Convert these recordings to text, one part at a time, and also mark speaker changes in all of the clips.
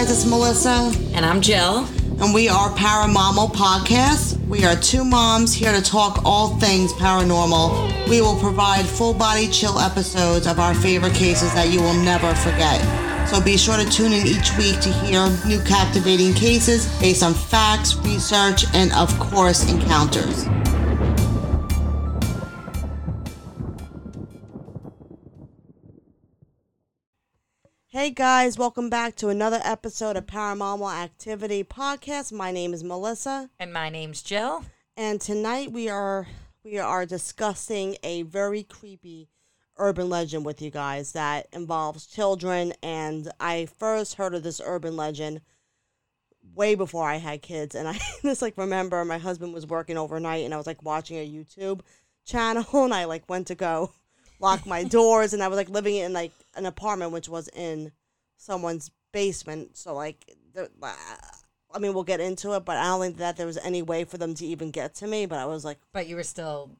Speaker 1: guys, it's Melissa,
Speaker 2: And I'm Jill.
Speaker 1: and we are Paranormal Podcast. We are two moms here to talk all things paranormal. We will provide full body chill episodes of our favorite cases that you will never forget. So be sure to tune in each week to hear new captivating cases based on facts, research, and of course, encounters. Hey guys, welcome back to another episode of Paranormal Activity Podcast. My name is Melissa,
Speaker 2: And my name's Jill.
Speaker 1: and tonight we are we are discussing a very creepy urban legend with you guys that involves children. And I first heard of this urban legend way before I had kids, and I just like remember my husband was working overnight, and I was like watching a YouTube channel, and I like went to go lock my doors, and I was like living in like an apartment which was in someone's basement. So like, the, I mean, we'll get into it, but I don't think that there was any way for them to even get to me. But I was like,
Speaker 2: But you were still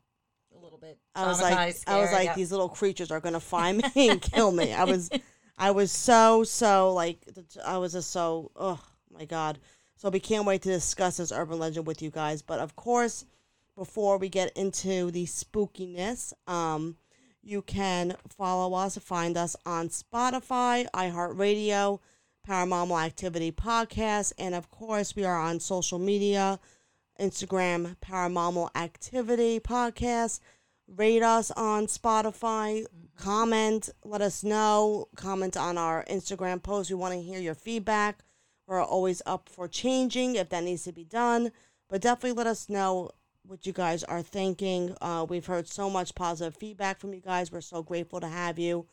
Speaker 2: a little bit
Speaker 1: I was like,
Speaker 2: traumatized,
Speaker 1: I was like,
Speaker 2: yeah.
Speaker 1: these little creatures are gonna find me and kill me. I was, I was so so like, I was just so, oh my god. So we can't wait to discuss this urban legend with you guys. But of course, before we get into the spookiness, um, you can follow us, find us on Spotify, iHeartRadio, Paranormal Activity Podcast, and of course, we are on social media Instagram, Paranormal Activity Podcast. Rate us on Spotify. Mm-hmm. Comment, let us know. Comment on our Instagram post. We want to hear your feedback. We're always up for changing if that needs to be done. But definitely let us know what you guys are thinking. Uh, we've heard so much positive feedback from you guys. We're so grateful to have you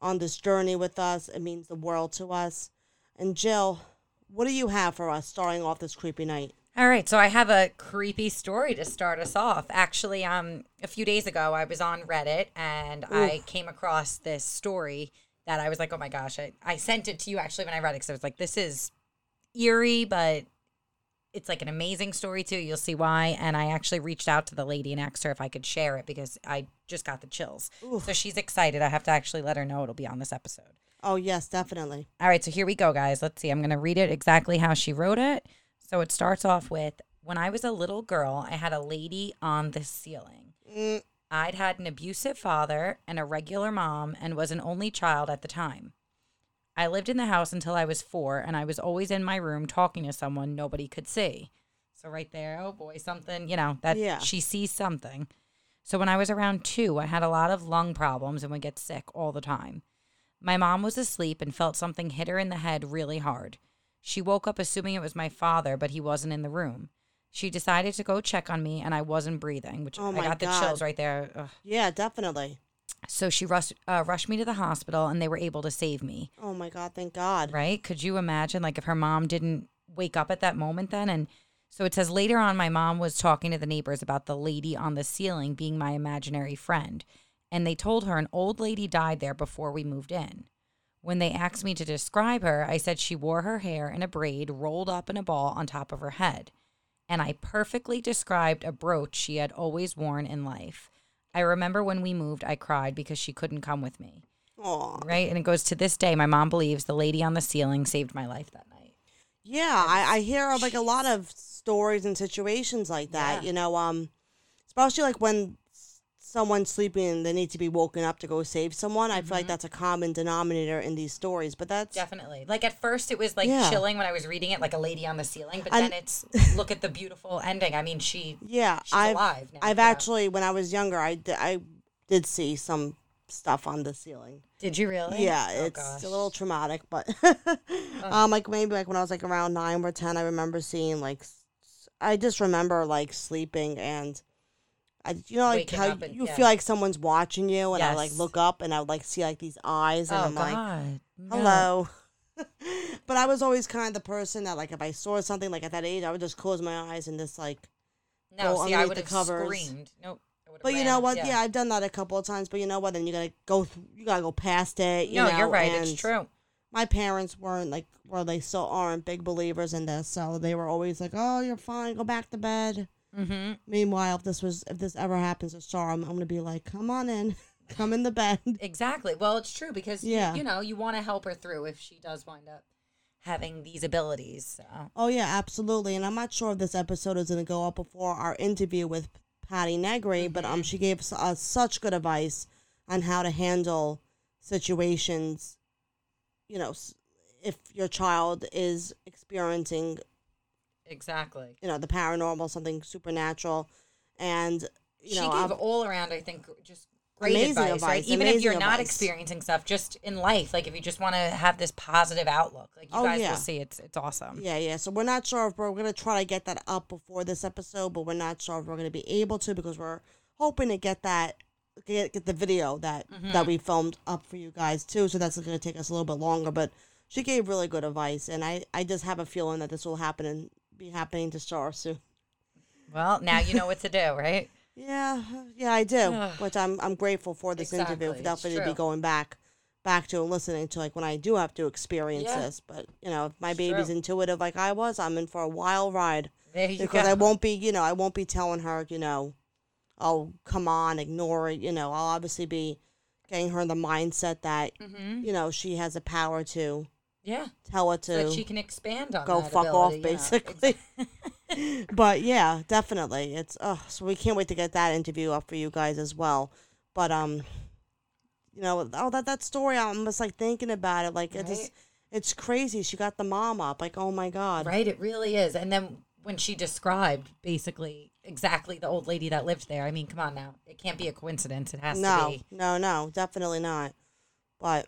Speaker 1: on this journey with us. It means the world to us. And Jill, what do you have for us starting off this creepy night?
Speaker 2: All right, so I have a creepy story to start us off. Actually, um, a few days ago, I was on Reddit and I came across this story that I was like, oh my gosh, I, I sent it to you actually when I read it because I was like, this is eerie, but it's like an amazing story too. You'll see why. And I actually reached out to the lady and asked her if I could share it because I just got the chills. So she's excited. I have to actually let her know it'll be on this episode.
Speaker 1: Oh, yes, definitely.
Speaker 2: All right, so here we go, guys. Let's see. I'm going to read it exactly how she wrote it. So it starts off with When I was a little girl, I had a lady on the ceiling.
Speaker 1: Mm,
Speaker 2: I'd had an abusive father and a regular mom and was an only child at the time. I lived in the house until I was four, and I was always in my room talking to someone nobody could see. So, right there, oh boy, something, you know, that
Speaker 1: Yeah.
Speaker 2: she sees something. So, when I was around two, I had a lot of lung problems and would get sick all the time. My mom was asleep and felt something hit her in the head really hard. She woke up assuming it was my father, but he wasn't in the room. She decided to go check on me, and I wasn't breathing, which
Speaker 1: Oh
Speaker 2: I got the chills right there. Ugh.
Speaker 1: yeah, definitely.
Speaker 2: So she rushed uh, rushed me to the hospital, and they were able to save me.
Speaker 1: Oh my God, thank God.
Speaker 2: Right? Could you imagine, like, if her mom didn't wake up at that moment then? And so it says later on, my mom was talking to the neighbors about the lady on the ceiling being my imaginary friend, and they told her an old lady died there before we moved in. When they asked me to describe her, I said she wore her hair in a braid rolled up in a ball on top of her head. And I perfectly described a brooch she had always worn in life. I remember when we moved, I cried because she couldn't come with me.
Speaker 1: Aw.
Speaker 2: Right? And it goes to this day, my mom believes the lady on the ceiling saved my life that night.
Speaker 1: Yeah, I, I hear like a lot of stories and situations like that.
Speaker 2: Yeah.
Speaker 1: You know, um, especially like when s- someone's sleeping and they need to be woken up to go save someone. I feel like that's a common denominator in these stories. But that's
Speaker 2: Definitely. Like at first, it was like
Speaker 1: Yeah.
Speaker 2: chilling when I was reading it, like a lady on the ceiling. But
Speaker 1: And-
Speaker 2: then it's look at the beautiful ending. I mean, she
Speaker 1: yeah.
Speaker 2: she's
Speaker 1: I've
Speaker 2: alive now.
Speaker 1: I've actually when I was younger, I I did see some stuff on the ceiling.
Speaker 2: did you really?
Speaker 1: Yeah,
Speaker 2: Oh,
Speaker 1: it's
Speaker 2: gosh.
Speaker 1: a little traumatic, but um, like maybe like when I was like around nine or ten, I remember seeing like I just remember like sleeping and I you know like
Speaker 2: Waking
Speaker 1: how
Speaker 2: up and-
Speaker 1: you
Speaker 2: yeah.
Speaker 1: feel like someone's watching you, and I like
Speaker 2: Yes.
Speaker 1: look up and I would like see like these eyes, and
Speaker 2: Oh
Speaker 1: I'm like,
Speaker 2: God. No.
Speaker 1: hello. but I was always kind of the person that like if I saw something like at that age, I would just close my eyes and just like.
Speaker 2: No,
Speaker 1: go
Speaker 2: see, I
Speaker 1: underneath
Speaker 2: would
Speaker 1: the
Speaker 2: have
Speaker 1: covers.
Speaker 2: screamed. Nope. I would've
Speaker 1: But you
Speaker 2: ran
Speaker 1: know what? Yeah. I've done that a couple of times. But you know what? Then you gotta go. Th- you gotta go past it. You
Speaker 2: no,
Speaker 1: know,
Speaker 2: you're right.
Speaker 1: and-
Speaker 2: It's true.
Speaker 1: my parents weren't like well they still aren't big believers in this so they were always like oh you're fine go back to bed
Speaker 2: Mm-hmm.
Speaker 1: meanwhile if this was if this ever happens to Star I'm, I'm gonna be like come on in come in the bed
Speaker 2: Exactly. Well, it's true because
Speaker 1: Yeah.
Speaker 2: you, you know you want to help her through if she does wind up having these abilities. So.
Speaker 1: Oh yeah, absolutely. And I'm not sure if this episode is going to go up before our interview with Patti Negri, but um, she gave us uh, such good advice on how to handle situations. You know, if your child is experiencing,
Speaker 2: Exactly.
Speaker 1: you know, the paranormal, something supernatural, and you
Speaker 2: she
Speaker 1: know,
Speaker 2: gave all around, I think, just great
Speaker 1: Amazing
Speaker 2: advice,
Speaker 1: advice,
Speaker 2: right? Even if you're not experiencing stuff, just in life, like if you just want to have this positive outlook, like you
Speaker 1: Oh,
Speaker 2: guys
Speaker 1: yeah.
Speaker 2: will see, it's it's awesome.
Speaker 1: Yeah, yeah. So we're not sure if we're gonna try to get that up before this episode, but we're not sure if we're gonna be able to because we're hoping to get that get get the video that mm-hmm. that we filmed up for you guys too. So that's gonna take us a little bit longer, but she gave really good advice, and I I just have a feeling that this will happen and be happening to Star soon.
Speaker 2: Well, now you know what to do, right?
Speaker 1: Yeah, yeah, I do. Which I'm I'm grateful for this interview.
Speaker 2: Exactly, it's
Speaker 1: Definitely to be going back back to and listening to like when I do have to experience
Speaker 2: Yeah.
Speaker 1: this. But you know, if my
Speaker 2: It's
Speaker 1: baby's
Speaker 2: true.
Speaker 1: intuitive like I was, I'm in for a wild ride
Speaker 2: There you
Speaker 1: because
Speaker 2: go.
Speaker 1: I won't be, you know, I won't be telling her, you know, oh, come on, ignore it. You know, I'll obviously be getting her in the mindset that,
Speaker 2: hmm
Speaker 1: you know, she has the power to
Speaker 2: Yeah,
Speaker 1: tell her
Speaker 2: so that
Speaker 1: to
Speaker 2: she can expand on
Speaker 1: go fuck off,
Speaker 2: ability, yeah.
Speaker 1: basically. but yeah, definitely. It's, oh, so we can't wait to get that interview up for you guys as well. But, um, you know, oh, that, that story, I'm just like thinking about it. Like, it's
Speaker 2: Right?
Speaker 1: just, it's crazy. She got the mom up. Like, oh my God.
Speaker 2: Right, it really is. And then when she described basically exactly the old lady that lived there, I mean, come on now, it can't be a coincidence. It has
Speaker 1: No,
Speaker 2: to be
Speaker 1: No, no, no, definitely not. But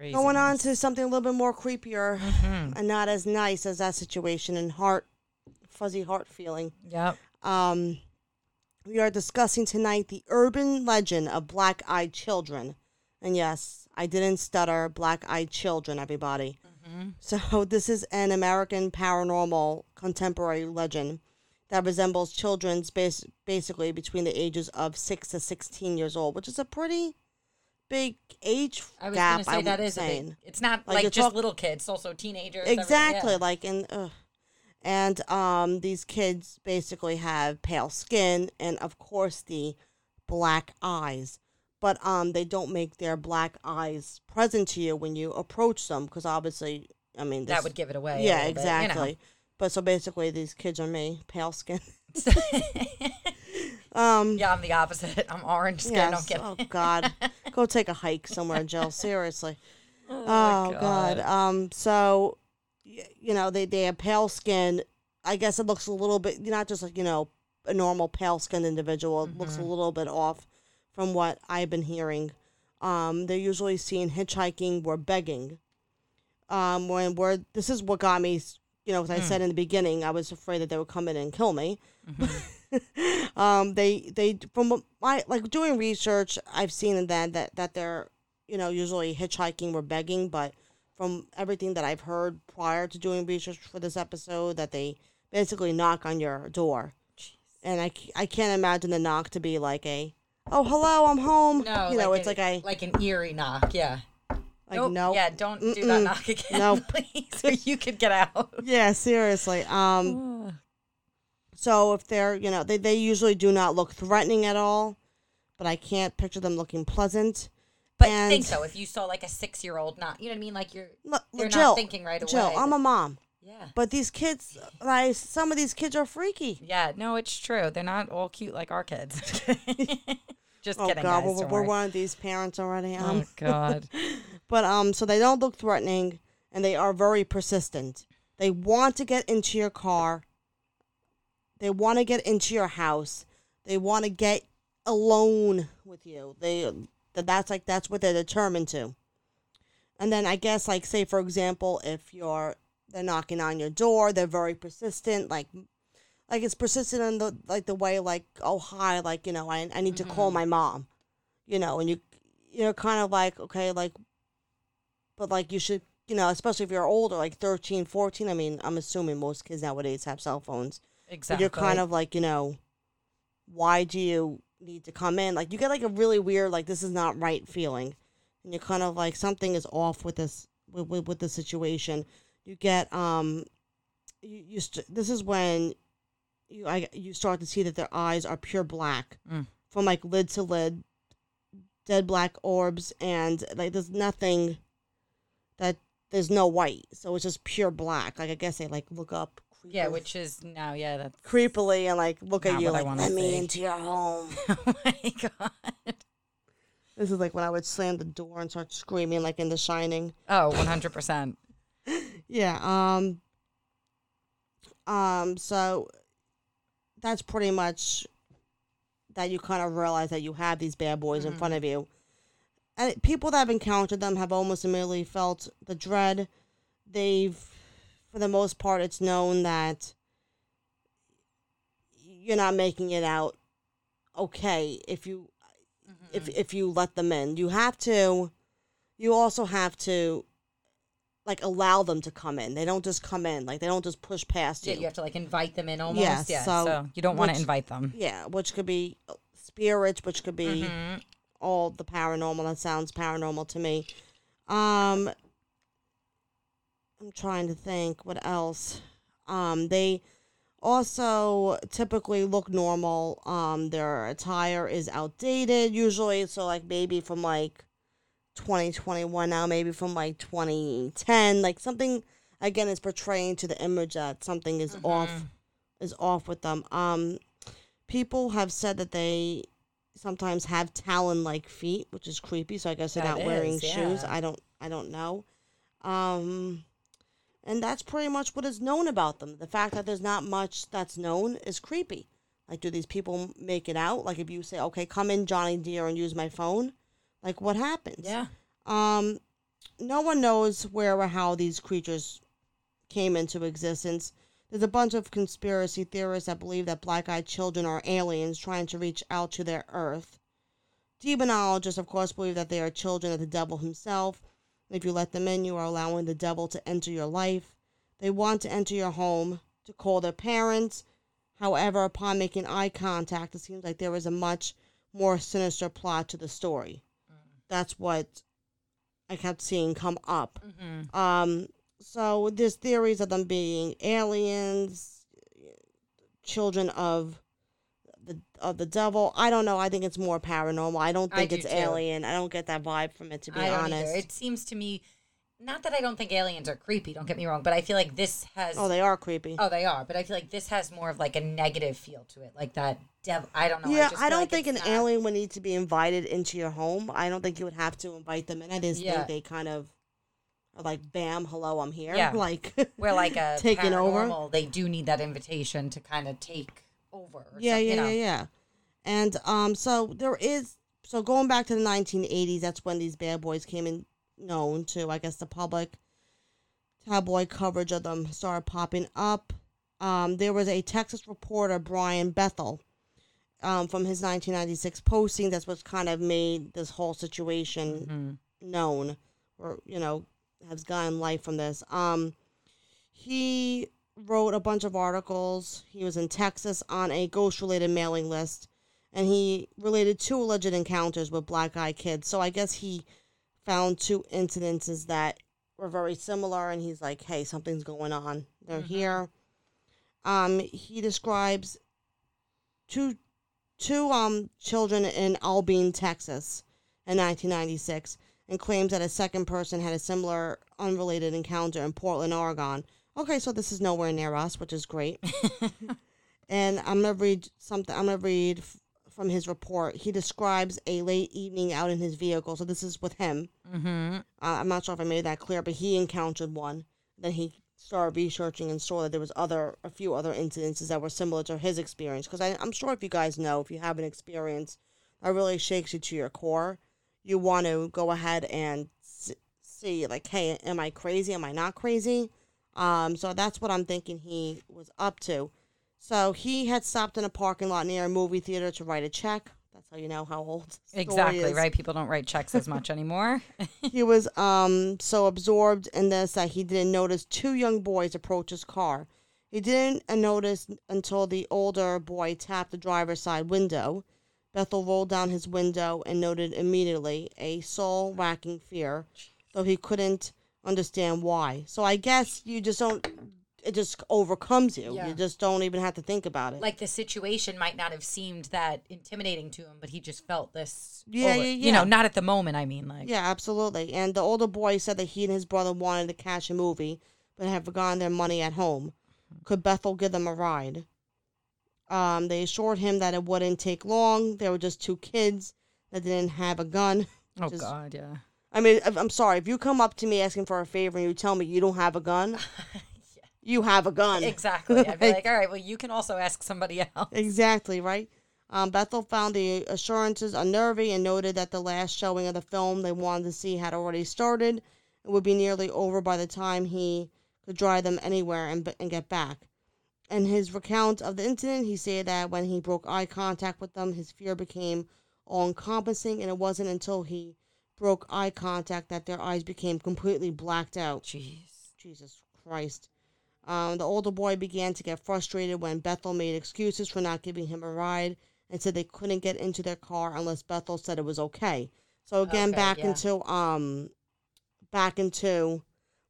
Speaker 2: crazy.
Speaker 1: going on to something a little bit more creepier
Speaker 2: Mm-hmm.
Speaker 1: and not as nice as that situation and heart, fuzzy heart feeling.
Speaker 2: Yep.
Speaker 1: Um, we are discussing tonight the urban legend of black eyed children. And yes, I didn't stutter black eyed children, everybody. So, this is an American paranormal contemporary legend that resembles children's bas- basically between the ages of 6 to 16 years old, which is a pretty big age
Speaker 2: I was
Speaker 1: gap.
Speaker 2: going to say
Speaker 1: I'm
Speaker 2: that is a
Speaker 1: saying.
Speaker 2: big, it's not
Speaker 1: Like,
Speaker 2: like, just
Speaker 1: talk-
Speaker 2: little kids, also teenagers.
Speaker 1: exactly
Speaker 2: yeah.
Speaker 1: like in ugh. and um these kids basically have pale skin and of course the black eyes but um they don't make their black eyes present to you when you approach them because obviously i mean
Speaker 2: that would give it away.
Speaker 1: yeah
Speaker 2: little bit, you know.
Speaker 1: exactly but so basically these kids are me pale skin um
Speaker 2: yeah, I'm the opposite. I'm orange skin.
Speaker 1: yes.
Speaker 2: Don't get
Speaker 1: oh god go take a hike somewhere jill seriously
Speaker 2: Oh,
Speaker 1: Oh
Speaker 2: my
Speaker 1: God. Um. So, you know, they they have pale skin. I guess it looks a little bit not just like you know a normal pale skinned individual. It looks a little bit off from what I've been hearing. Um. They're usually seen hitchhiking or begging. Um. When we're this is what got me. You know, as I said in the beginning, I was afraid that they would come in and kill me. um. They they from what my like doing research, I've seen that that that they're you know, usually hitchhiking or begging, but from everything that I've heard prior to doing research for this episode, that they basically knock on your door. And I I can't imagine the knock to be like a, oh, hello, I'm home.
Speaker 2: No,
Speaker 1: you know,
Speaker 2: like
Speaker 1: it's
Speaker 2: a-
Speaker 1: like a,
Speaker 2: like an eerie knock. Yeah.
Speaker 1: like,
Speaker 2: Nope.
Speaker 1: no.
Speaker 2: Yeah, don't do that knock again,
Speaker 1: Nope.
Speaker 2: please, or you could get out.
Speaker 1: Yeah, seriously. Um, so if they're, you know, they, they usually do not look threatening at all, but I can't picture them looking pleasant.
Speaker 2: But
Speaker 1: and-
Speaker 2: think so. If you saw like a six-year-old not, you know what I mean? Like you're
Speaker 1: Look,
Speaker 2: you're
Speaker 1: Jill,
Speaker 2: not thinking right
Speaker 1: Jill,
Speaker 2: away.
Speaker 1: I'm a mom,
Speaker 2: yeah.
Speaker 1: but these kids, like, some of these kids are freaky.
Speaker 2: Yeah, no, it's true. They're not all cute like our kids. Just
Speaker 1: Oh
Speaker 2: kidding,
Speaker 1: God,
Speaker 2: guys.
Speaker 1: we're, we're one of these parents already. Um,
Speaker 2: Oh God.
Speaker 1: but um, so they don't look threatening, and they are very persistent. They want to get into your car. They want to get into your house. They want to get alone with you. They that that's like that's what they're determined to. And then I guess like say for example, if you're they're knocking on your door, they're very persistent. Like like it's persistent in the like the way like oh hi like you know I I need to call mm-hmm. my mom, you know, and you you're kind of like okay like, but like you should you know especially if you're older like 13, 14. I mean I'm assuming most kids nowadays have cell phones.
Speaker 2: Exactly.
Speaker 1: You're kind of like you know, why do you need to come in? Like you get like a really weird like this is not right feeling, and you're kind of like something is off with this with with, with the situation. You get um, you, you st- this is when you I you start to see that their eyes are pure black
Speaker 2: Mm.
Speaker 1: from like lid to lid, dead black orbs, and like there's nothing that there's no white, so it's just pure black. Like I guess they like look up.
Speaker 2: Yeah, which is now, yeah, that's
Speaker 1: creepily and like look at
Speaker 2: Not
Speaker 1: you
Speaker 2: what I
Speaker 1: like
Speaker 2: wanna
Speaker 1: let me
Speaker 2: see."
Speaker 1: into your home.
Speaker 2: oh my god.
Speaker 1: This is like when I would slam the door and start screaming like in The Shining.
Speaker 2: Oh, 100%.
Speaker 1: Yeah. Um. Um. So that's pretty much that you kind of realize that you have these bad boys in front of you, and people that have encountered them have almost immediately felt the dread. They've, for the most part, it's known that you're not making it out okay if you if if you let them in. You have to. You also have to like allow them to come in. They don't just come in. Like they don't just push past you.
Speaker 2: Yeah,
Speaker 1: you.
Speaker 2: have to like invite them in almost.
Speaker 1: Yeah,
Speaker 2: Yeah,
Speaker 1: so
Speaker 2: so, you don't want to invite them.
Speaker 1: Yeah, which could be spirits, which could be
Speaker 2: Mhm.
Speaker 1: all the paranormal. That sounds paranormal to me. Um, I'm trying to think what else. Um, they also typically look normal. Um, their attire is outdated usually, so like maybe from like 2021 now, maybe from like 2010, like something again is portraying to the image that something is off is off with them. Um, people have said that they sometimes have talon-like feet, which is creepy. So I guess they're
Speaker 2: That
Speaker 1: not wearing
Speaker 2: is,
Speaker 1: shoes. I don't. I don't know. Um, and that's pretty much what is known about them. The fact that there's not much that's known is creepy. Like, do these people make it out? Like, if you say, "Okay, come in, Johnny Deere, and use my phone," like, what happens?
Speaker 2: Yeah.
Speaker 1: Um, no one knows where or how these creatures came into existence. There's a bunch of conspiracy theorists that believe that black eyed children are aliens trying to reach out to their Earth. Demonologists, of course, believe that they are children of the devil himself. If you let them in, you are allowing the devil to enter your life. They want to enter your home to call their parents. However, upon making eye contact, it seems like there is a much more sinister plot to the story. That's what I kept seeing come up.
Speaker 2: Mhm.
Speaker 1: Um, so there's theories of them being aliens, children of the of the devil. I don't know. I think it's more paranormal. I don't
Speaker 2: I
Speaker 1: think
Speaker 2: do
Speaker 1: it's alien. I don't get that vibe from it to be
Speaker 2: I don't
Speaker 1: honest.
Speaker 2: either. It seems to me, not that I don't think aliens are creepy. Don't get me wrong, but I feel like this has.
Speaker 1: oh, they are creepy.
Speaker 2: Oh, they are, but I feel like this has more of like a negative feel to it, like that devil. I don't know.
Speaker 1: yeah,
Speaker 2: just
Speaker 1: I, don't
Speaker 2: like
Speaker 1: think an
Speaker 2: not-
Speaker 1: alien would need to be invited into your home. I don't think you would have to invite them in. I just
Speaker 2: Yeah.
Speaker 1: think they kind of are like, "Bam, hello, I'm here."
Speaker 2: Yeah.
Speaker 1: Like
Speaker 2: we're like a
Speaker 1: Taking over?
Speaker 2: paranormal, they do need that invitation to kind of take over. Or
Speaker 1: yeah,
Speaker 2: some-
Speaker 1: yeah,
Speaker 2: you know.
Speaker 1: yeah, yeah. And um, so there is so going back to the 1980s, that's when these bad boys came in known to, I guess, the public. Tabloid coverage of them started popping up. Um, there was a Texas reporter, Brian Bethel, um, from his 1996 posting. That's what kind of made this whole situation
Speaker 2: Mhm.
Speaker 1: known, or you know, has gotten life from this. Um, he wrote a bunch of articles. He was in Texas on a ghost-related mailing list, and he related two alleged encounters with black-eyed kids. So I guess he found two incidences that were very similar, and he's like, "Hey, something's going on. They're
Speaker 2: Mhm.
Speaker 1: here." Um, he describes two two um children in Abilene, Texas, in 1996, and claims that a second person had a similar unrelated encounter in Portland, Oregon. Okay, so this is nowhere near us, which is great. and I'm gonna read something. I'm gonna read f- from his report. He describes a late evening out in his vehicle. So this is with him.
Speaker 2: Mhm.
Speaker 1: Uh, I'm not sure if I made that clear, but he encountered one. Then he started researching and saw that there was other a few other incidences that were similar to his experience. Because I'm sure if you guys know, if you have an experience that really shakes you to your core, you want to go ahead and s- see like, hey, am I crazy? Am I not crazy? Um, so that's what I'm thinking he was up to. So he had stopped in a parking lot near a movie theater to write a check. That's how you know how old
Speaker 2: Exactly
Speaker 1: is
Speaker 2: right. People don't write checks as much anymore.
Speaker 1: he was um so absorbed in this that he didn't notice two young boys approach his car. He didn't uh, notice until the older boy tapped the driver's side window. Bethel rolled down his window and noted immediately a soul racking fear, though he couldn't understand why. So I guess you just don't it just overcomes you.
Speaker 2: Yeah.
Speaker 1: You just don't even have to think about it.
Speaker 2: like the situation might not have seemed that intimidating to him, but he just felt this.
Speaker 1: Yeah,
Speaker 2: over-
Speaker 1: yeah,
Speaker 2: You know, not at the moment. I mean, like.
Speaker 1: Yeah, absolutely. And the older boy said that he and his brother wanted to catch a movie, but have forgotten their money at home. Could Bethel give them a ride? Um, they assured him that it wouldn't take long. They were just two kids that didn't have a gun.
Speaker 2: Oh God, yeah.
Speaker 1: I mean, I'm sorry if you come up to me asking for a favor and you tell me you don't have a gun. You have a gun.
Speaker 2: Exactly. I'd be like, all right, well, you can also ask somebody else.
Speaker 1: Exactly, right? Um, Bethel found the assurances unnerving and noted that the last showing of the film they wanted to see had already started. It would be nearly over by the time he could drive them anywhere and, and get back. In his recount of the incident, he said that when he broke eye contact with them, his fear became all encompassing, and it wasn't until he broke eye contact that their eyes became completely blacked out.
Speaker 2: Jeez.
Speaker 1: Jesus Christ. Um, the older boy began to get frustrated when Bethel made excuses for not giving him a ride and said they couldn't get into their car unless Bethel said it was okay. So again,
Speaker 2: Okay,
Speaker 1: back
Speaker 2: yeah.
Speaker 1: into um, back into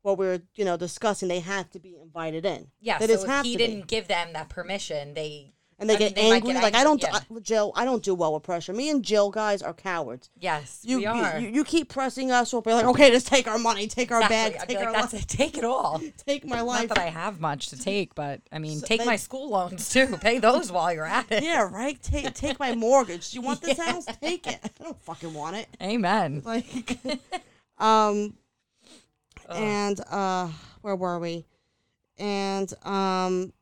Speaker 1: what we were you know discussing. They have to be invited in.
Speaker 2: Yeah.
Speaker 1: They
Speaker 2: so
Speaker 1: just
Speaker 2: if he didn't give them that permission, they.
Speaker 1: And they
Speaker 2: I mean,
Speaker 1: get
Speaker 2: they
Speaker 1: angry.
Speaker 2: get
Speaker 1: like I don't,
Speaker 2: yeah.
Speaker 1: I, Jill. I don't do well with pressure. Me and Jill guys are cowards.
Speaker 2: Yes,
Speaker 1: You
Speaker 2: we are.
Speaker 1: You, you keep pressing us. We'll be like, okay, just take our money, take our
Speaker 2: exactly.
Speaker 1: bag, take
Speaker 2: like,
Speaker 1: our life,
Speaker 2: it. Take it all.
Speaker 1: take my life.
Speaker 2: Not that I have much to take, but I mean,
Speaker 1: So
Speaker 2: take
Speaker 1: they-
Speaker 2: my school loans too. Pay those while you're at it.
Speaker 1: Yeah, right. Take take my mortgage. You want this
Speaker 2: Yeah.
Speaker 1: house? Take it. I don't fucking want it.
Speaker 2: Amen.
Speaker 1: Like, um, and uh, where were we? And um,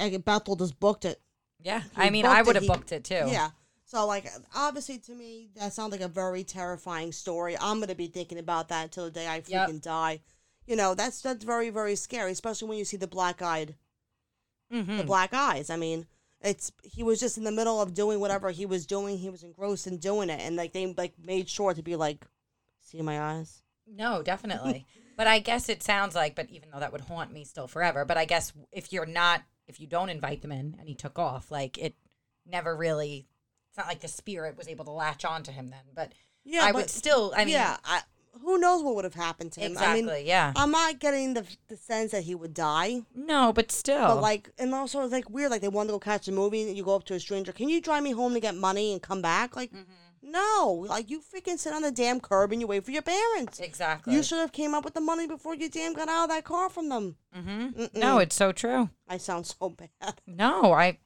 Speaker 1: I Bethel just booked it.
Speaker 2: Yeah. I mean, I would have booked it too.
Speaker 1: Yeah. So like, obviously to me, that sounds like a very terrifying story. I'm gonna be thinking about that until the day I
Speaker 2: Yep.
Speaker 1: freaking die. You know, that's that's very very scary, especially when you see the black eyed
Speaker 2: Mm-hmm.
Speaker 1: the black eyes. I mean, it's he was just in the middle of doing whatever he was doing. He was engrossed in doing it, and like they like made sure to be like, see my eyes.
Speaker 2: No, definitely. but I guess it sounds like, but even though that would haunt me still forever, but I guess if you're not, if you don't invite them in and he took off, like it never really, it's not like the spirit was able to latch onto him then. But
Speaker 1: Yeah,
Speaker 2: I
Speaker 1: but
Speaker 2: would still, I mean,
Speaker 1: yeah, I, who knows what would have happened to him?
Speaker 2: exactly,
Speaker 1: I mean,
Speaker 2: yeah.
Speaker 1: I'm not getting the the sense that he would die,
Speaker 2: no, but still.
Speaker 1: but like, and also it's like weird. Like they want to go catch a movie, and you go up to a stranger. Can you drive me home to get money and come back? Like,
Speaker 2: Mm-hmm.
Speaker 1: No, like you freaking sit on the damn curb and you wait for your parents.
Speaker 2: exactly.
Speaker 1: You should have came up with the money before you damn got out of that car from them.
Speaker 2: mm-hmm.
Speaker 1: Mm-mm.
Speaker 2: No, it's so true.
Speaker 1: I sound so bad.
Speaker 2: No, I,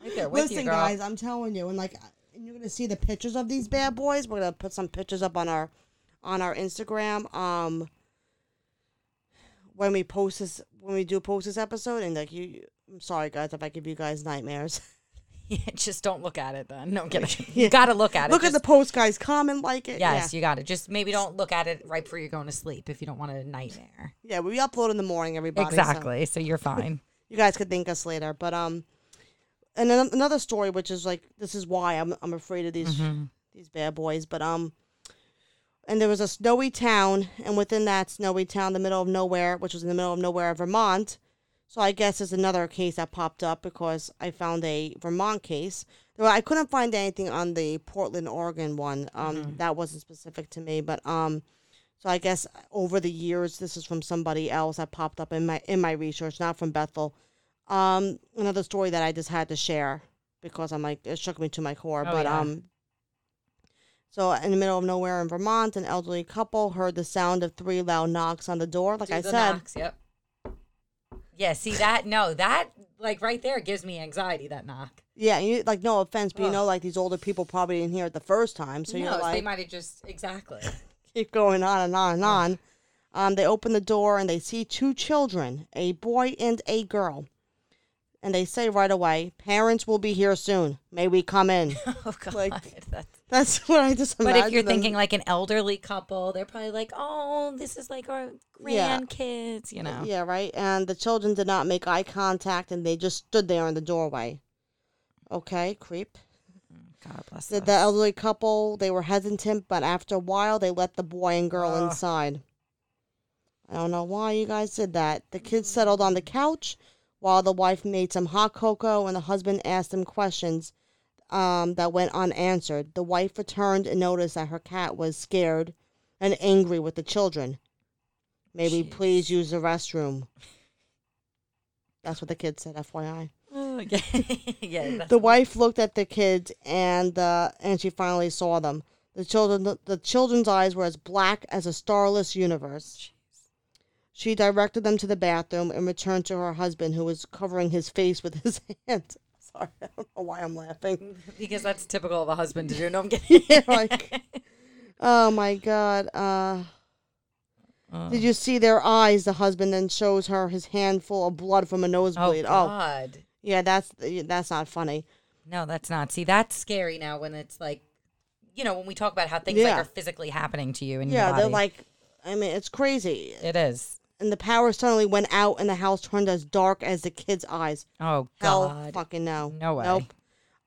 Speaker 2: right there with
Speaker 1: Listen,
Speaker 2: you, girl.
Speaker 1: guys, I'm telling you, and like, and you're gonna see the pictures of these bad boys. We're gonna put some pictures up on our, on our Instagram. Um, when we post this, when we do post this episode, and like you, I'm sorry, guys, if I give you guys nightmares.
Speaker 2: Yeah, just don't look at it then. No, get it.
Speaker 1: Yeah.
Speaker 2: You got to look at it.
Speaker 1: Look at the post, guys. Comment, like it.
Speaker 2: Yes, you got it. Just maybe don't look at it right before you're going to sleep if you don't want a nightmare.
Speaker 1: yeah, yeah. We upload in the morning, everybody.
Speaker 2: Exactly. So you're fine.
Speaker 1: you guys could thank us later, but um, and then another story, which is like this is why I'm I'm afraid of these
Speaker 2: Mhm.
Speaker 1: these bad boys. But um, and there was a snowy town, and within that snowy town, the middle of nowhere, which was in the middle of nowhere, Vermont. So I guess there's another case that popped up because I found a Vermont case. Though I couldn't find anything on the Portland, Oregon one. Um, that wasn't specific to me, but um, so I guess over the years, this is from somebody else that popped up in my in my research, not from Bethel. Um, another story that I just had to share because I'm like it shook me to my core.
Speaker 2: Oh,
Speaker 1: but
Speaker 2: yeah.
Speaker 1: um, so in the middle of nowhere in Vermont, an elderly couple heard the sound of three loud knocks on the door. Like
Speaker 2: Do
Speaker 1: I said,
Speaker 2: knocks, Yep. Yeah. See that? No, that like right there gives me anxiety. That knock.
Speaker 1: yeah, you, like no offense, but you
Speaker 2: Ugh.
Speaker 1: know, like these older people probably didn't hear it the first time, so you're like they
Speaker 2: might have just exactly.
Speaker 1: keep going on and on and on. Um, they open the door and they see two children, a boy and a girl. And they say right away, "Parents will be here soon. May we come in?"
Speaker 2: oh God.
Speaker 1: Like,
Speaker 2: That's-
Speaker 1: That's what I just
Speaker 2: but if you're
Speaker 1: them-
Speaker 2: thinking like an elderly couple, they're probably like, "Oh, this is like our
Speaker 1: Yeah.
Speaker 2: grandkids," you uh, know.
Speaker 1: Yeah, right. And the children did not make eye contact, and they just stood there in the doorway. Okay, creep. Mm-hmm.
Speaker 2: God bless
Speaker 1: The, the elderly couple, they were hesitant, but after a while, they let the boy and girl inside. I don't know why you guys did that. The kids mm. settled on the couch while the wife made some hot cocoa and the husband asked them questions um, that went unanswered. The wife returned and noticed that her cat was scared and angry with the children. May we
Speaker 2: Jeez.
Speaker 1: please use the restroom? That's what the kid said. FYI.
Speaker 2: Oh, yeah. yeah.
Speaker 1: The wife looked at the kids and uh, and she finally saw them. The children the children's eyes were as black as a starless universe. She directed them to the bathroom and returned to her husband, who was covering his face with his hand. Sorry, I don't know why I'm laughing.
Speaker 2: because that's typical of a husband to do. No, I'm kidding.
Speaker 1: yeah, like, oh my god. Uh,
Speaker 2: Oh.
Speaker 1: did you see their eyes? The husband then shows her his handful of blood from a
Speaker 2: Oh,
Speaker 1: nosebleed. Oh,
Speaker 2: God.
Speaker 1: yeah, that's that's not funny.
Speaker 2: No, that's not. See, that's scary now when it's like, you know, when we talk about how things like are physically happening to you and
Speaker 1: Yeah, they're like, I mean, it's crazy.
Speaker 2: it is.
Speaker 1: And the power suddenly went out, and the house turned as dark as the kid's eyes.
Speaker 2: Oh
Speaker 1: Hell,
Speaker 2: God.
Speaker 1: fucking no.
Speaker 2: No way.
Speaker 1: Nope.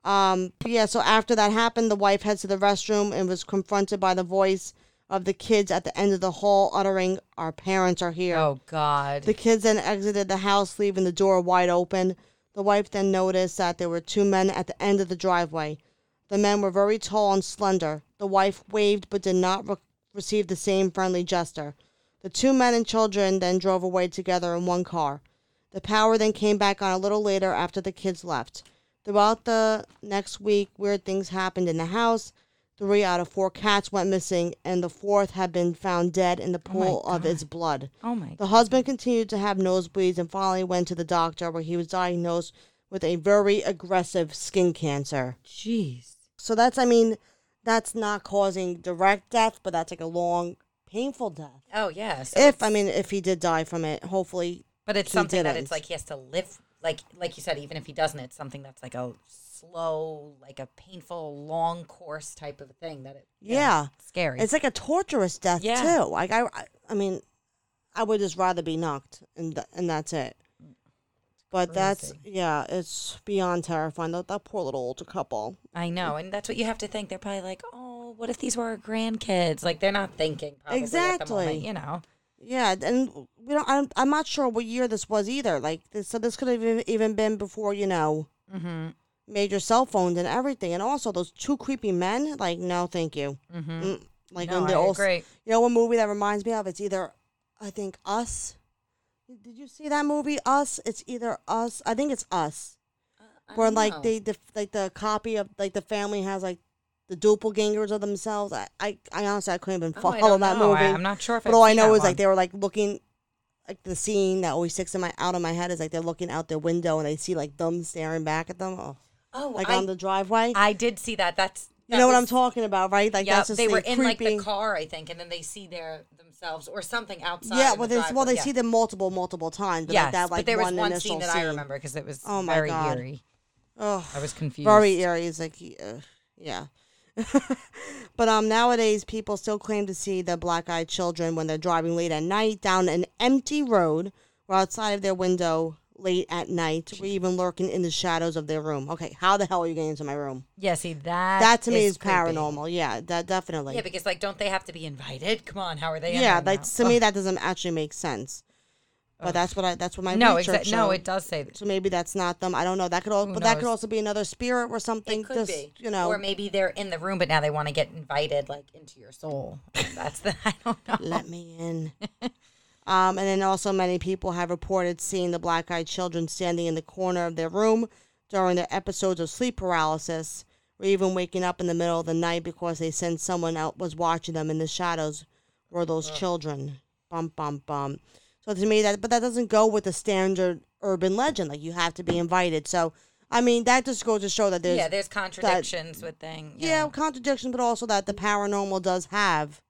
Speaker 1: Um. Yeah. So after that happened, the wife heads to the restroom and was confronted by the voice of the kids at the end of the hall, uttering, "Our parents are here."
Speaker 2: Oh God.
Speaker 1: The kids then exited the house, leaving the door wide open. The wife then noticed that there were two men at the end of the driveway. The men were very tall and slender. The wife waved but did not re- receive the same friendly gesture. The two men and children then drove away together in one car. The power then came back on a little later after the kids left. Throughout the next week, weird things happened in the house. Three out of four cats went missing, and the fourth had been found dead in the
Speaker 2: Oh
Speaker 1: pool of its blood.
Speaker 2: oh my.
Speaker 1: The husband continued to have nosebleeds and finally went to the doctor where he was diagnosed with a very aggressive skin cancer.
Speaker 2: Jeez.
Speaker 1: So that's, I mean, that's not causing direct death, but that's like a long, painful death.
Speaker 2: Oh yeah. So
Speaker 1: if, I mean, if he did die from it, hopefully.
Speaker 2: but it's something that
Speaker 1: didn't.
Speaker 2: it's like he has to live. Like like you said, even if he doesn't, it's something that's like a slow, like a painful, long course type of thing. That it.
Speaker 1: Yeah.
Speaker 2: Scary.
Speaker 1: It's like a torturous death,
Speaker 2: Yeah.
Speaker 1: too. Like, I, I, mean, I would just rather be knocked, and, th- and that's it. But that's, yeah, it's beyond terrifying. That, that poor little older couple.
Speaker 2: I know, and that's what you have to think. They're probably like, "Oh, what if these were our grandkids?" Like they're not thinking the moment,
Speaker 1: Exactly.
Speaker 2: you know.
Speaker 1: Yeah, and we don't. I'm, I'm not sure what year this was either. Like, this, so this could have even- been before you know
Speaker 2: Mm-hmm.
Speaker 1: major cell phones and everything. And also those two creepy men. Like, no, thank you.
Speaker 2: Mm-hmm.
Speaker 1: Mm, like,
Speaker 2: no,
Speaker 1: and
Speaker 2: I
Speaker 1: they're
Speaker 2: agree.
Speaker 1: you know, what movie that reminds me of? It's either, I think, Us. Did you see that movie, Us? It's either Us. I think it's Us.
Speaker 2: I
Speaker 1: Where like
Speaker 2: know.
Speaker 1: they, the like the copy of like the family has like the doppelgangers of themselves. I, I, I honestly I couldn't even
Speaker 2: Oh,
Speaker 1: follow
Speaker 2: don't
Speaker 1: that
Speaker 2: know.
Speaker 1: movie.
Speaker 2: I, am not sure if.
Speaker 1: But
Speaker 2: I've
Speaker 1: all I know is like they were like looking, like the scene that always sticks in my out of my head is like they're looking out their window and they see like them staring back at them, oh,
Speaker 2: Oh,
Speaker 1: like
Speaker 2: I,
Speaker 1: on the driveway.
Speaker 2: I did see that. That's
Speaker 1: you
Speaker 2: that
Speaker 1: know what I'm talking about, right? Like
Speaker 2: Yeah,
Speaker 1: that's just
Speaker 2: they
Speaker 1: the
Speaker 2: were in like the car, I think, and then they see their themselves or something outside.
Speaker 1: Yeah, well,
Speaker 2: the
Speaker 1: there's, well, they
Speaker 2: yeah.
Speaker 1: see them multiple, multiple times. But
Speaker 2: Yes,
Speaker 1: like that, like
Speaker 2: but there was
Speaker 1: one,
Speaker 2: one
Speaker 1: initial
Speaker 2: scene that I remember because it was
Speaker 1: Oh my
Speaker 2: very
Speaker 1: God.
Speaker 2: eerie.
Speaker 1: Oh,
Speaker 2: I was confused.
Speaker 1: very eerie. Is like, uh, yeah. but um, nowadays people still claim to see the black-eyed children when they're driving late at night down an empty road or outside of their window late at night, or even lurking in the shadows of their room. Okay, how the hell are you getting into my room?
Speaker 2: Yeah, see that.
Speaker 1: that to me is
Speaker 2: creepy.
Speaker 1: paranormal. Yeah, that definitely.
Speaker 2: Yeah, because like, don't they have to be invited? Come on, how are they?
Speaker 1: yeah, like
Speaker 2: now?
Speaker 1: to me that doesn't actually make sense. But that's what I that's what my
Speaker 2: no,
Speaker 1: research
Speaker 2: exactly. No,
Speaker 1: showed.
Speaker 2: it does say that.
Speaker 1: So maybe that's not them. I don't know. That could all,
Speaker 2: Who
Speaker 1: but that could
Speaker 2: knows?
Speaker 1: also be another spirit or something.
Speaker 2: It could
Speaker 1: just,
Speaker 2: be,
Speaker 1: you know.
Speaker 2: or maybe they're in the room, but now they want to get invited, like into your soul. That's the I don't know.
Speaker 1: let me in. um, and then also many people have reported seeing the black-eyed children standing in the corner of their room during their episodes of sleep paralysis, or even waking up in the middle of the night because they sensed someone else was watching them in the shadows. Were those children? Bum bum bum. So to me, that but that doesn't go with the standard urban legend. Like you have to be invited. So I mean, that just goes to show that there's
Speaker 2: yeah, there's contradictions with things.
Speaker 1: yeah, contradictions, but also that the paranormal does have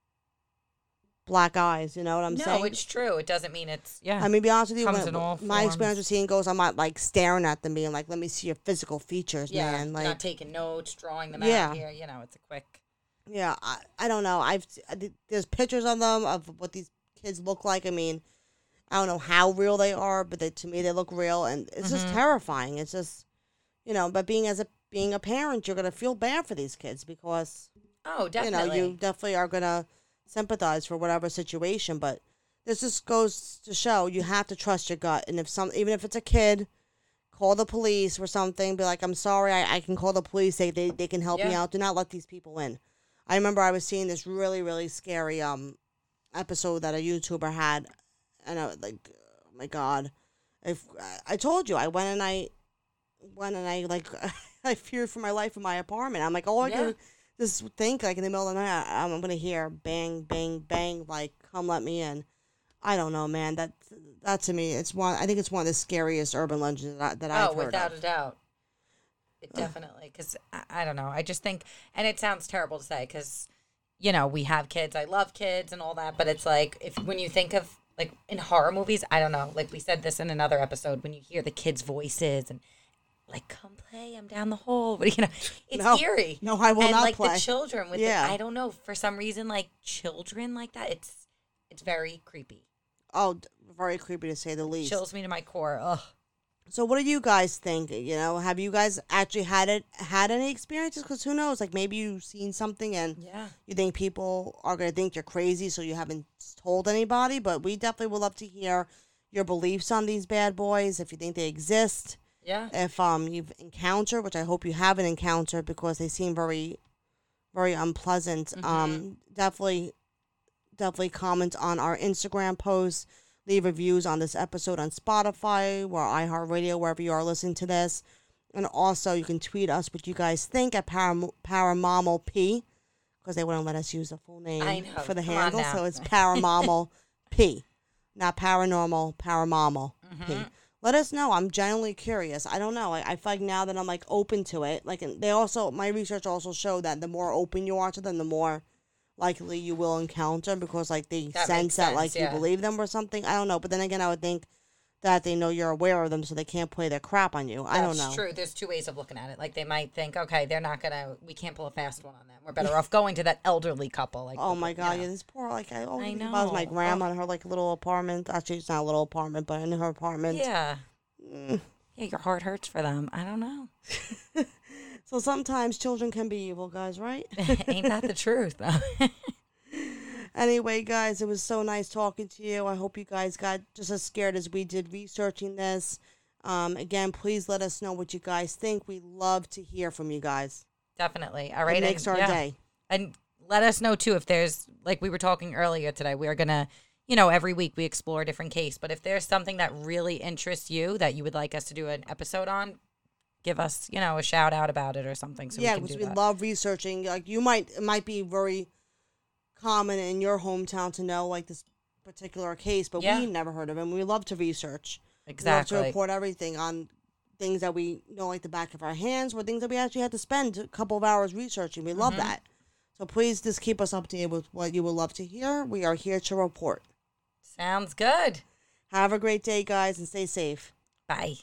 Speaker 1: black eyes. You know what I'm
Speaker 2: no,
Speaker 1: saying?
Speaker 2: No, it's true. It doesn't mean it's yeah.
Speaker 1: I mean, be honest with you,
Speaker 2: Comes
Speaker 1: when, my experience with seeing ghosts, I'm not like staring at them, being like, "Let me see your physical features,
Speaker 2: yeah,
Speaker 1: man." Like,
Speaker 2: not taking notes, drawing them
Speaker 1: Yeah.
Speaker 2: out here. You know, it's a quick.
Speaker 1: yeah, I, I don't know. I've I there's pictures of them of what these kids look like. I mean, I don't know how real they are, but they, to me, they look real, and it's just
Speaker 2: Mm-hmm.
Speaker 1: terrifying. It's just, you know, but being as a being a parent, you're gonna feel bad for these kids because
Speaker 2: Oh,
Speaker 1: you
Speaker 2: definitely.
Speaker 1: know, you definitely are gonna sympathize for whatever situation. But this just goes to show you have to trust your gut, and if some, even if it's a kid, call the police or something. Be like, I'm sorry, I, I can call the police. They, they they can help me out. Do not let these people in. I remember I was seeing this really really scary um episode that a YouTuber had, and I was like, oh my god. if uh, I told you, I went and I went and I like I feared for my life in my apartment. I'm like, all I
Speaker 2: Yeah.
Speaker 1: can just think like in the middle of the night, I'm gonna hear bang, bang, bang, like come let me in. I don't know, man. That that to me, it's one. I think it's one of the scariest urban legends that, that I've
Speaker 2: oh,
Speaker 1: heard
Speaker 2: without
Speaker 1: of.
Speaker 2: a doubt. It definitely, because I, I don't know. I just think, and it sounds terrible to say, because you know we have kids. I love kids and all that, but it's like if when you think of like in horror movies, I don't know. Like we said this in another episode, when you hear the kids' voices and like come play, I'm down the hole, but you know, it's
Speaker 1: No.
Speaker 2: eerie.
Speaker 1: No, I will
Speaker 2: and
Speaker 1: not
Speaker 2: like
Speaker 1: play.
Speaker 2: the children with
Speaker 1: Yeah.
Speaker 2: the, I don't know for some reason like children like that. It's it's very creepy.
Speaker 1: Oh, very creepy to say the least.
Speaker 2: Chills me to my core. Ugh.
Speaker 1: So, what do you guys think? You know, have you guys actually had it had any experiences? Because who knows? Like maybe you've seen something and
Speaker 2: Yeah.
Speaker 1: you think people are gonna think you're crazy, so you haven't told anybody. But we definitely would love to hear your beliefs on these bad boys. If you think they exist,
Speaker 2: Yeah.
Speaker 1: if um you've encountered, which I hope you haven't encountered because they seem very, very unpleasant. Um, definitely, definitely comment on our Instagram post. Leave reviews on this episode on Spotify or iHeartRadio, wherever you are listening to this. And also, you can tweet us what you guys think at Param- Paramomal P, because they wouldn't let us use the full name for the
Speaker 2: Come
Speaker 1: handle. So it's Paramomal P, not Paranormal Paramomal
Speaker 2: Mm-hmm.
Speaker 1: P. Let us know. I'm genuinely curious. I don't know. I, I feel like now that I'm like open to it, like and they also my research also showed that the more open you are to them, the more likely you will encounter because like they
Speaker 2: That
Speaker 1: sense that like
Speaker 2: sense,
Speaker 1: you believe them or something. I don't know. But then again, I would think that they know you're aware of them, so they can't play their crap on you. I don't know.
Speaker 2: That's true. There's two ways of looking at it. Like they might think, okay, they're not gonna. We can't pull a fast one on them. We're better off going to that elderly couple. Like,
Speaker 1: Oh my
Speaker 2: you
Speaker 1: god,
Speaker 2: know.
Speaker 1: yeah, this poor like I always
Speaker 2: I
Speaker 1: about my
Speaker 2: know.
Speaker 1: grandma in her like little apartment. Actually, it's not a little apartment, but in her apartment.
Speaker 2: Yeah.
Speaker 1: Mm.
Speaker 2: Yeah, your heart hurts for them. I don't know.
Speaker 1: So sometimes children can be evil, guys, right?
Speaker 2: Ain't that the truth? though?
Speaker 1: Anyway, guys, it was so nice talking to you. I hope you guys got just as scared as we did researching this. Um, again, please let us know what you guys think. We love to hear from you guys.
Speaker 2: Definitely. All right.
Speaker 1: It makes
Speaker 2: and,
Speaker 1: our
Speaker 2: yeah.
Speaker 1: day.
Speaker 2: And let us know too if there's like we were talking earlier today. We are gonna, you know, every week we explore a different case. But if there's something that really interests you that you would like us to do an episode on, give us, you know, a shout out about it or something. So
Speaker 1: yeah,
Speaker 2: we can
Speaker 1: because we
Speaker 2: that.
Speaker 1: love researching. Like you might, it might be very common in your hometown to know like this particular case, but
Speaker 2: Yeah.
Speaker 1: we never heard of him. We love to research.
Speaker 2: exactly.
Speaker 1: We love to report everything on things that we know like the back of our hands, or things that we actually had to spend a couple of hours researching. We love
Speaker 2: Mm-hmm.
Speaker 1: that. So please just keep us updated with what you would love to hear. We are here to report.
Speaker 2: Sounds good.
Speaker 1: Have a great day, guys, and stay safe.
Speaker 2: Bye.